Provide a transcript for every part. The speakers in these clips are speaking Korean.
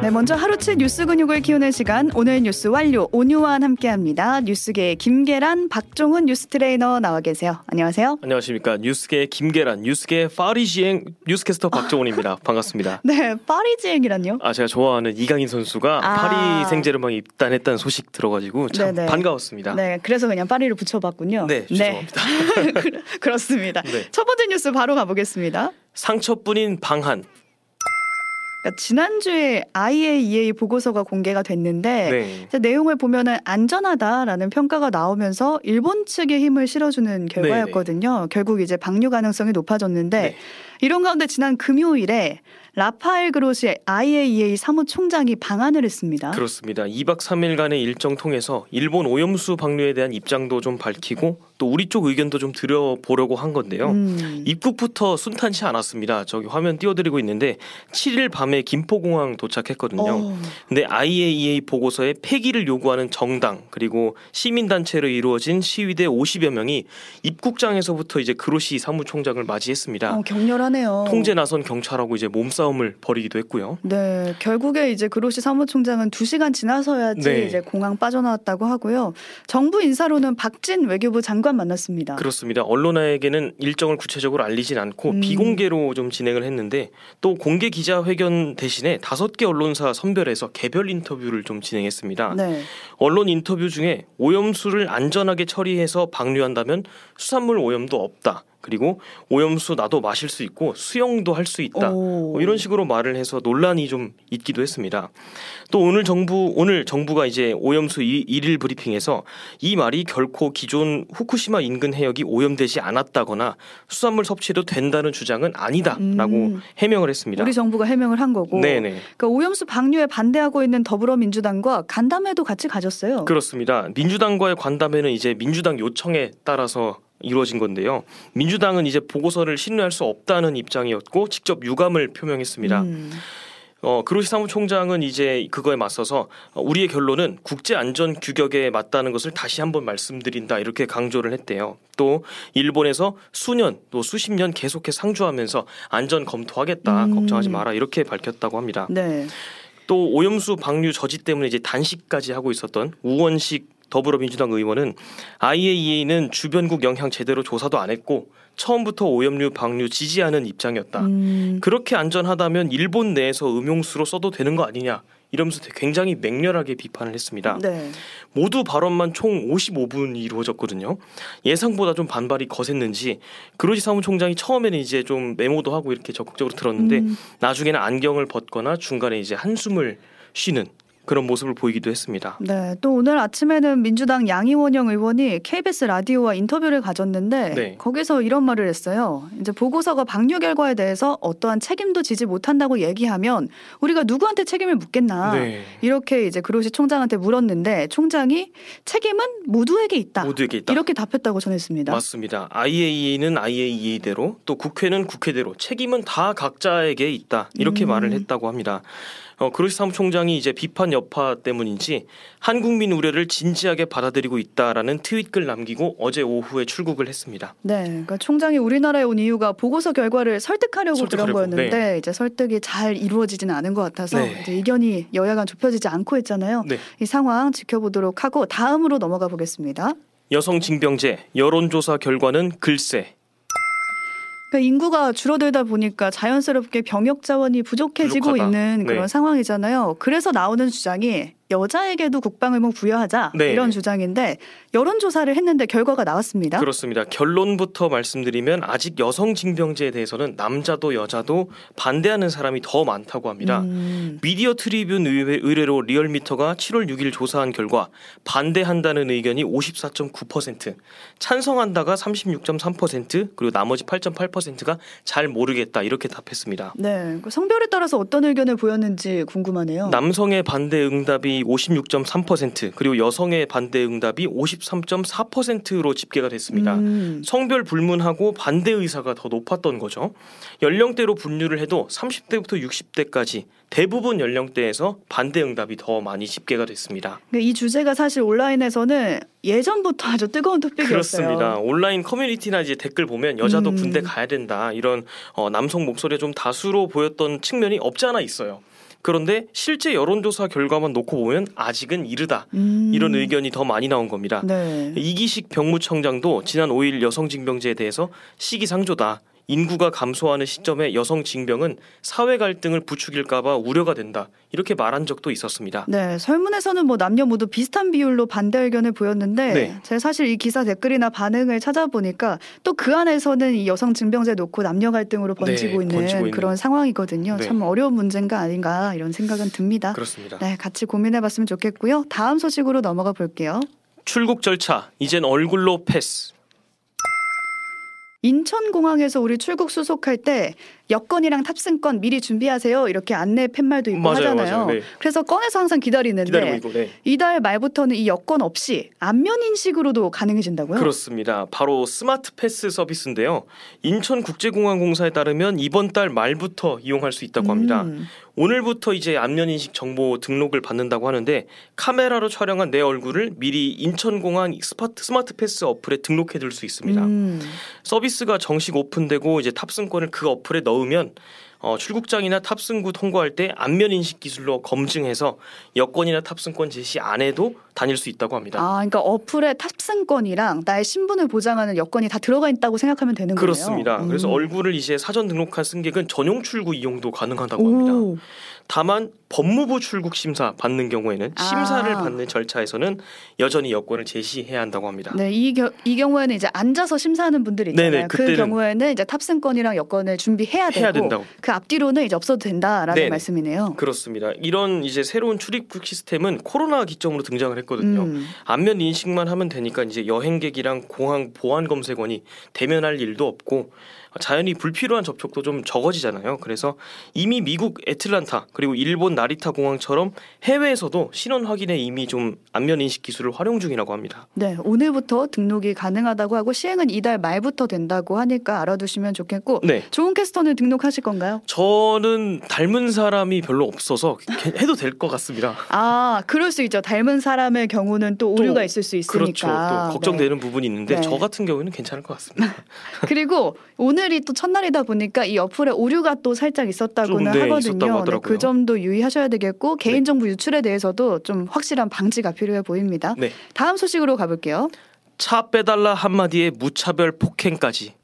네, 먼저 하루치 뉴스 근육을 키우는 시간 오늘 뉴스 완료 오뉴완 함께합니다. 뉴스계 김계란, 박종훈 뉴스 트레이너 나와 계세요. 안녕하세요. 안녕하십니까 뉴스계 김계란, 뉴스계 파리지앵 뉴스캐스터 박종훈입니다. 반갑습니다. 네, 파리지앵이란요? 아 제가 좋아하는 이강인 선수가 아. 파리 생제르맹에 입단했다는 소식 들어가지고 참 네네. 반가웠습니다. 네, 그래서 그냥 파리를 붙여봤군요. 네, 죄송합니다. 그렇습니다. 네. 첫 번째 뉴스 바로 가보겠습니다. 상처뿐인 방한. 그러니까 지난주에 IAEA 보고서가 공개가 됐는데 네. 내용을 보면은 안전하다라는 평가가 나오면서 일본 측에 힘을 실어주는 결과였거든요. 결국 이제 방류 가능성이 높아졌는데 네. 이런 가운데 지난 금요일에 라파엘 그로시 IAEA 사무총장이 방한을 했습니다. 그렇습니다. 2박 3일간의 일정 통해서 일본 오염수 방류에 대한 입장도 좀 밝히고 또 우리 쪽 의견도 좀 들여보려고 한 건데요. 음. 입국부터 순탄치 않았습니다. 저기 화면 띄워드리고 있는데 7일 밤에 김포공항 도착했거든요. 어, 근데 IAEA 보고서에 폐기를 요구하는 정당 그리고 시민단체로 이루어진 시위대 50여 명이 입국장에서부터 이제 그로시 사무총장을 맞이했습니다. 어, 격렬하네요. 통제 나선 경찰하고 이제 몸싸움을 벌이기도 했고요. 네, 결국에 이제 그로시 사무총장은 2시간 지나서야지 네. 이제 공항 빠져나왔다고 하고요. 정부 인사로는 박진 외교부 장관 만났습니다. 그렇습니다. 언론에게는 일정을 구체적으로 알리진 않고 음. 비공개로 좀 진행을 했는데 또 공개 기자회견 대신에 다섯 개 언론사 선별해서 개별 인터뷰를 좀 진행했습니다. 네. 언론 인터뷰 중에 오염수를 안전하게 처리해서 방류한다면 수산물 오염도 없다. 그리고 오염수 나도 마실 수 있고 수영도 할 수 있다. 오. 뭐 이런 식으로 말을 해서 논란이 좀 있기도 했습니다. 또 오늘 정부 오늘 정부가 이제 오염수 일- 일일 브리핑에서 이 말이 결코 기존 후쿠시마 인근 해역이 오염되지 않았다거나 수산물 섭취도 된다는 주장은 아니다라고 음. 해명을 했습니다. 우리 정부가 해명을 한 거고. 네네. 그러니까 오염수 방류에 반대하고 있는 더불어민주당과 간담회도 같이 가졌어요. 그렇습니다. 민주당과의 관담회는 이제 민주당 요청에 따라서 이루어진 건데요. 민주당은 이제 보고서를 신뢰할 수 없다는 입장이었고 직접 유감을 표명했습니다. 음. 어, 그로시 사무총장은 이제 그거에 맞서서 어, 우리의 결론은 국제 안전 규격에 맞다는 것을 다시 한번 말씀드린다 이렇게 강조를 했대요. 또 일본에서 수년 또 수십 년 계속해 상주하면서 안전 검토하겠다 음. 걱정하지 마라 이렇게 밝혔다고 합니다. 네. 또 오염수 방류 저지 때문에 이제 단식까지 하고 있었던 우원식 더불어민주당 의원은 IAEA는 주변국 영향 제대로 조사도 안 했고 처음부터 오염류 방류 지지하는 입장이었다. 음. 그렇게 안전하다면 일본 내에서 음용수로 써도 되는 거 아니냐 이러면서 굉장히 맹렬하게 비판을 했습니다. 네. 모두 발언만 총 55분이 이루어졌거든요. 예상보다 좀 반발이 거셌는지 그로지 사무총장이 처음에는 이제 좀 메모도 하고 이렇게 적극적으로 들었는데 음. 나중에는 안경을 벗거나 중간에 이제 한숨을 쉬는 그런 모습을 보이기도 했습니다. 네. 또 오늘 아침에는 민주당 양이원영 의원이 KBS 라디오와 인터뷰를 가졌는데 네. 거기서 이런 말을 했어요. 이제 보고서가 방류 결과에 대해서 어떠한 책임도 지지 못한다고 얘기하면 우리가 누구한테 책임을 묻겠나. 네. 이렇게 이제 그로시 총장한테 물었는데 총장이 책임은 모두에게 있다. 모두에게 있다. 이렇게 답했다고 전했습니다. 맞습니다. IAEA는 IAEA대로 또 국회는 국회대로 책임은 다 각자에게 있다 이렇게 음. 말을 했다고 합니다. 어, 그로시 사무총장이 이제 비판 여파 때문인지 한국민 우려를 진지하게 받아들이고 있다라는 트윗글 남기고 어제 오후에 출국을 했습니다. 네, 그러니까 총장이 우리나라에 온 이유가 보고서 결과를 설득하려고, 설득하려고, 그런 거였는데 이제 설득이 잘 이루어지지는 않은 것 같아서 네. 이제 이견이 여야 간 좁혀지지 않고 있잖아요. 네. 이 상황 지켜보도록 하고 다음으로 넘어가 보겠습니다. 여성 징병제 여론조사 결과는 글쎄 그러니까 인구가 줄어들다 보니까 자연스럽게 병역 자원이 부족해지고 부족하다. 있는 그런 네. 상황이잖아요. 그래서 나오는 주장이 여자에게도 국방의무 부여하자 네. 이런 주장인데 여론조사를 했는데 결과가 나왔습니다. 그렇습니다. 결론부터 말씀드리면 아직 여성 징병제에 대해서는 남자도 여자도 반대하는 사람이 더 많다고 합니다. 음, 미디어 트리뷴 의뢰, 의뢰로 리얼미터가 7월 6일 조사한 결과 반대한다는 의견이 54.9%, 찬성한다가 36.3%, 그리고 나머지 8.8%가 잘 모르겠다 이렇게 답했습니다. 네, 그 성별에 따라서 어떤 의견을 보였는지 궁금하네요. 남성의 반대 응답이 응답이 56.3% 그리고 여성의 반대 응답이 53.4%로 집계가 됐습니다. 음. 성별 불문하고 반대 의사가 더 높았던 거죠. 연령대로 분류를 해도 30대부터 60대까지 대부분 연령대에서 반대 응답이 더 많이 집계가 됐습니다. 이 주제가 사실 온라인에서는 예전부터 아주 뜨거운 토픽이었어요. 그렇습니다. 온라인 커뮤니티나 이제 댓글 보면 여자도 음. 군대 가야 된다 이런 어, 남성 목소리가 좀 다수로 보였던 측면이 없지 않아 있어요. 그런데 실제 여론조사 결과만 놓고 보면 아직은 이르다 음. 이런 의견이 더 많이 나온 겁니다. 네. 이기식 병무청장도 지난 5일 여성징병제에 대해서 시기상조다. 인구가 감소하는 시점에 여성 징병은 사회 갈등을 부추길까봐 우려가 된다. 이렇게 말한 적도 있었습니다. 네, 설문에서는 뭐 남녀 모두 비슷한 비율로 반대 의견을 보였는데 네. 제가 사실 이 기사 댓글이나 반응을 찾아보니까 또 그 안에서는 이 여성 증병제 놓고 남녀 갈등으로 번지고, 네, 있는 번지고 있는. 그런 상황이거든요. 네. 참 어려운 문제인가 아닌가 이런 생각은 듭니다. 그렇습니다. 네, 같이 고민해봤으면 좋겠고요. 다음 소식으로 넘어가 볼게요. 출국 절차 이젠 얼굴로 패스. 인천공항에서 우리 출국 수속할 때 여권이랑 탑승권 미리 준비하세요 이렇게 안내 팻말도 있고 맞아요, 하잖아요. 맞아요. 네. 그래서 꺼내서 항상 기다리는데 있고 네. 이달 말부터는 이 여권 없이 안면 인식으로도 가능해진다고요? 그렇습니다. 바로 스마트 패스 서비스인데요. 인천국제공항공사에 따르면 이번 달 말부터 이용할 수 있다고 합니다. 음. 오늘부터 이제 안면 인식 정보 등록을 받는다고 하는데 카메라로 촬영한 내 얼굴을 미리 인천공항 스마트, 스마트 패스 어플에 등록해 둘 수 있습니다. 음. 서비스가 정식 오픈되고 이제 탑승권을 그 어플에 넣 으면 어, 출국장이나 탑승구 통과할 때 안면 인식 기술로 검증해서 여권이나 탑승권 제시 안 해도 다닐 수 있다고 합니다. 아, 그러니까 어플에 탑승권이랑 나의 신분을 보장하는 여건이 다 들어가 있다고 생각하면 되는 거예요. 그렇습니다. 음. 그래서 얼굴을 이제 사전 등록한 승객은 전용 출구 이용도 가능하다고 합니다. 오, 다만 법무부 출국 심사 받는 경우에는 아. 심사를 받는 절차에서는 여전히 여권을 제시해야 한다고 합니다. 네, 이, 겨, 이 경우에는 이제 앉아서 심사하는 분들이 있잖아요. 네네, 그 경우에는 이제 탑승권이랑 여건을 준비해야 되고 해야 된다고. 그 앞뒤로는 이제 없어도 된다라는 네네. 말씀이네요. 그렇습니다. 이런 이제 새로운 출입국 시스템은 코로나 기점으로 등장을 했거든요. 음. 안면 인식만 하면 되니까 이제 여행객이랑 공항 보안 검색원이 대면할 일도 없고 자연히 불필요한 접촉도 좀 적어지잖아요. 그래서 이미 미국 애틀란타 그리고 일본 나리타 공항처럼 해외에서도 신원 확인에 이미 좀 안면 인식 기술을 활용 중이라고 합니다. 네, 오늘부터 등록이 가능하다고 하고 시행은 이달 말부터 된다고 하니까 알아두시면 좋겠고 네. 좋은 캐스터는 등록하실 건가요? 저는 닮은 사람이 별로 없어서 해도 될 것 같습니다. 아, 그럴 수 있죠. 닮은 사람의 경우는 또또 오류가 있을 수 있으니까. 그렇죠. 또 걱정되는 부분이 있는데 네. 저 같은 경우에는 괜찮을 것 같습니다. 네. 그리고 오늘 이 또 첫날이다 보니까 이 어플에 오류가 또 살짝 있었다고는 좀, 네, 하거든요. 하더라고요. 그 점도 유의하셔야 되겠고 개인정보 유출에 대해서도 좀 확실한 방지가 필요해 보입니다. 네. 다음 소식으로 가볼게요. 차 빼달라 한마디에 무차별 폭행까지.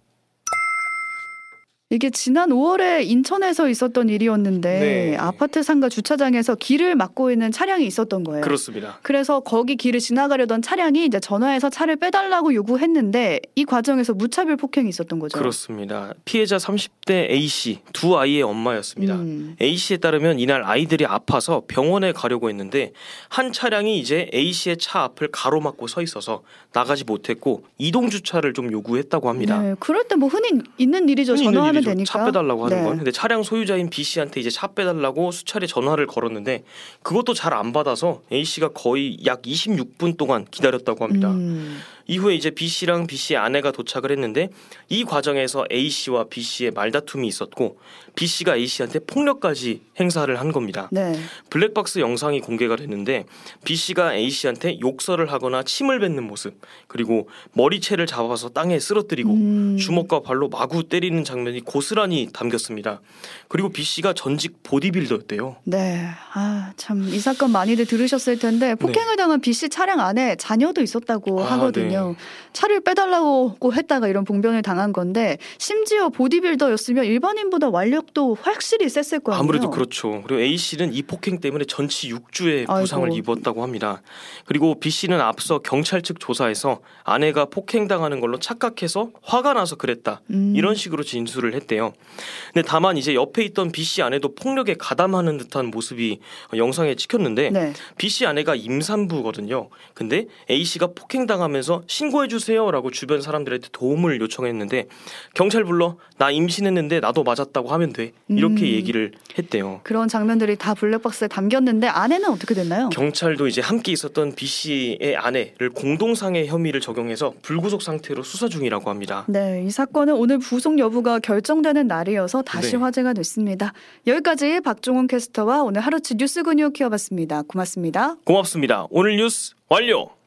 이게 지난 5월에 인천에서 있었던 일이었는데 네. 아파트 상가 주차장에서 길을 막고 있는 차량이 있었던 거예요. 그렇습니다. 그래서 거기 길을 지나가려던 차량이 이제 전화해서 차를 빼달라고 요구했는데 이 과정에서 무차별 폭행이 있었던 거죠. 그렇습니다. 피해자 30대 A 씨 두 아이의 엄마였습니다. 음. A 씨에 따르면 이날 아이들이 아파서 병원에 가려고 했는데 한 차량이 이제 A 씨의 차 앞을 가로막고 서 있어서 나가지 못했고 이동 주차를 좀 요구했다고 합니다. 네, 그럴 때 뭐 흔히 있는 일이죠. 전화하면. 되니까. 차 빼달라고 하는 네. 건. 근데 차량 소유자인 B 씨한테 이제 차 빼달라고 수차례 전화를 걸었는데 그것도 잘 안 받아서 A 씨가 거의 약 26분 동안 기다렸다고 합니다. 음. 이후에 이제 B 씨랑 B 씨의 아내가 도착을 했는데 이 과정에서 A 씨와 B 씨의 말다툼이 있었고 B 씨가 A 씨한테 폭력까지 행사를 한 겁니다. 네. 블랙박스 영상이 공개가 됐는데 B 씨가 A 씨한테 욕설을 하거나 침을 뱉는 모습 그리고 머리채를 잡아서 땅에 쓰러뜨리고 음. 주먹과 발로 마구 때리는 장면이 고스란히 담겼습니다. 그리고 B 씨가 전직 보디빌더였대요. 네. 아, 참 이 사건 많이들 들으셨을 텐데 폭행을 당한 B 씨 차량 안에 자녀도 있었다고 네. 아, 하 거든요. 차를 빼달라고 했다가 이런 봉변을 당한 건데 심지어 보디빌더였으면 일반인보다 완력도 확실히 셌을 거예요. 아무래도 그렇죠. 그리고 A 씨는 이 폭행 때문에 전치 6주의 부상을 아이고. 입었다고 합니다. 그리고 B 씨는 앞서 경찰 측 조사에서 아내가 폭행당하는 걸로 착각해서 화가 나서 그랬다. 음. 이런 식으로 진술을 했대요. 근데 다만 이제 옆에 있던 B 씨 아내도 폭력에 가담하는 듯한 모습이 영상에 찍혔는데 네. B 씨 아내가 임산부거든요. 근데 A 씨가 폭행당하면서 신고해 주세요라고 주변 사람들한테 도움을 요청했는데 경찰 불러 나 임신했는데 나도 맞았다고 하면 돼 이렇게 음. 얘기를 했대요. 그런 장면들이 다 블랙박스에 담겼는데 아내는 어떻게 됐나요? 경찰도 이제 함께 있었던 B 씨의 아내를 공동상해 혐의를 적용해서 불구속 상태로 수사 중이라고 합니다. 네, 이 사건은 오늘 부속 여부가 결정되는 날이어서 다시 네. 화제가 됐습니다. 여기까지 박종훈 캐스터와 오늘 하루치 뉴스 근육 키워봤습니다. 고맙습니다. 고맙습니다. 오늘 뉴스 완료.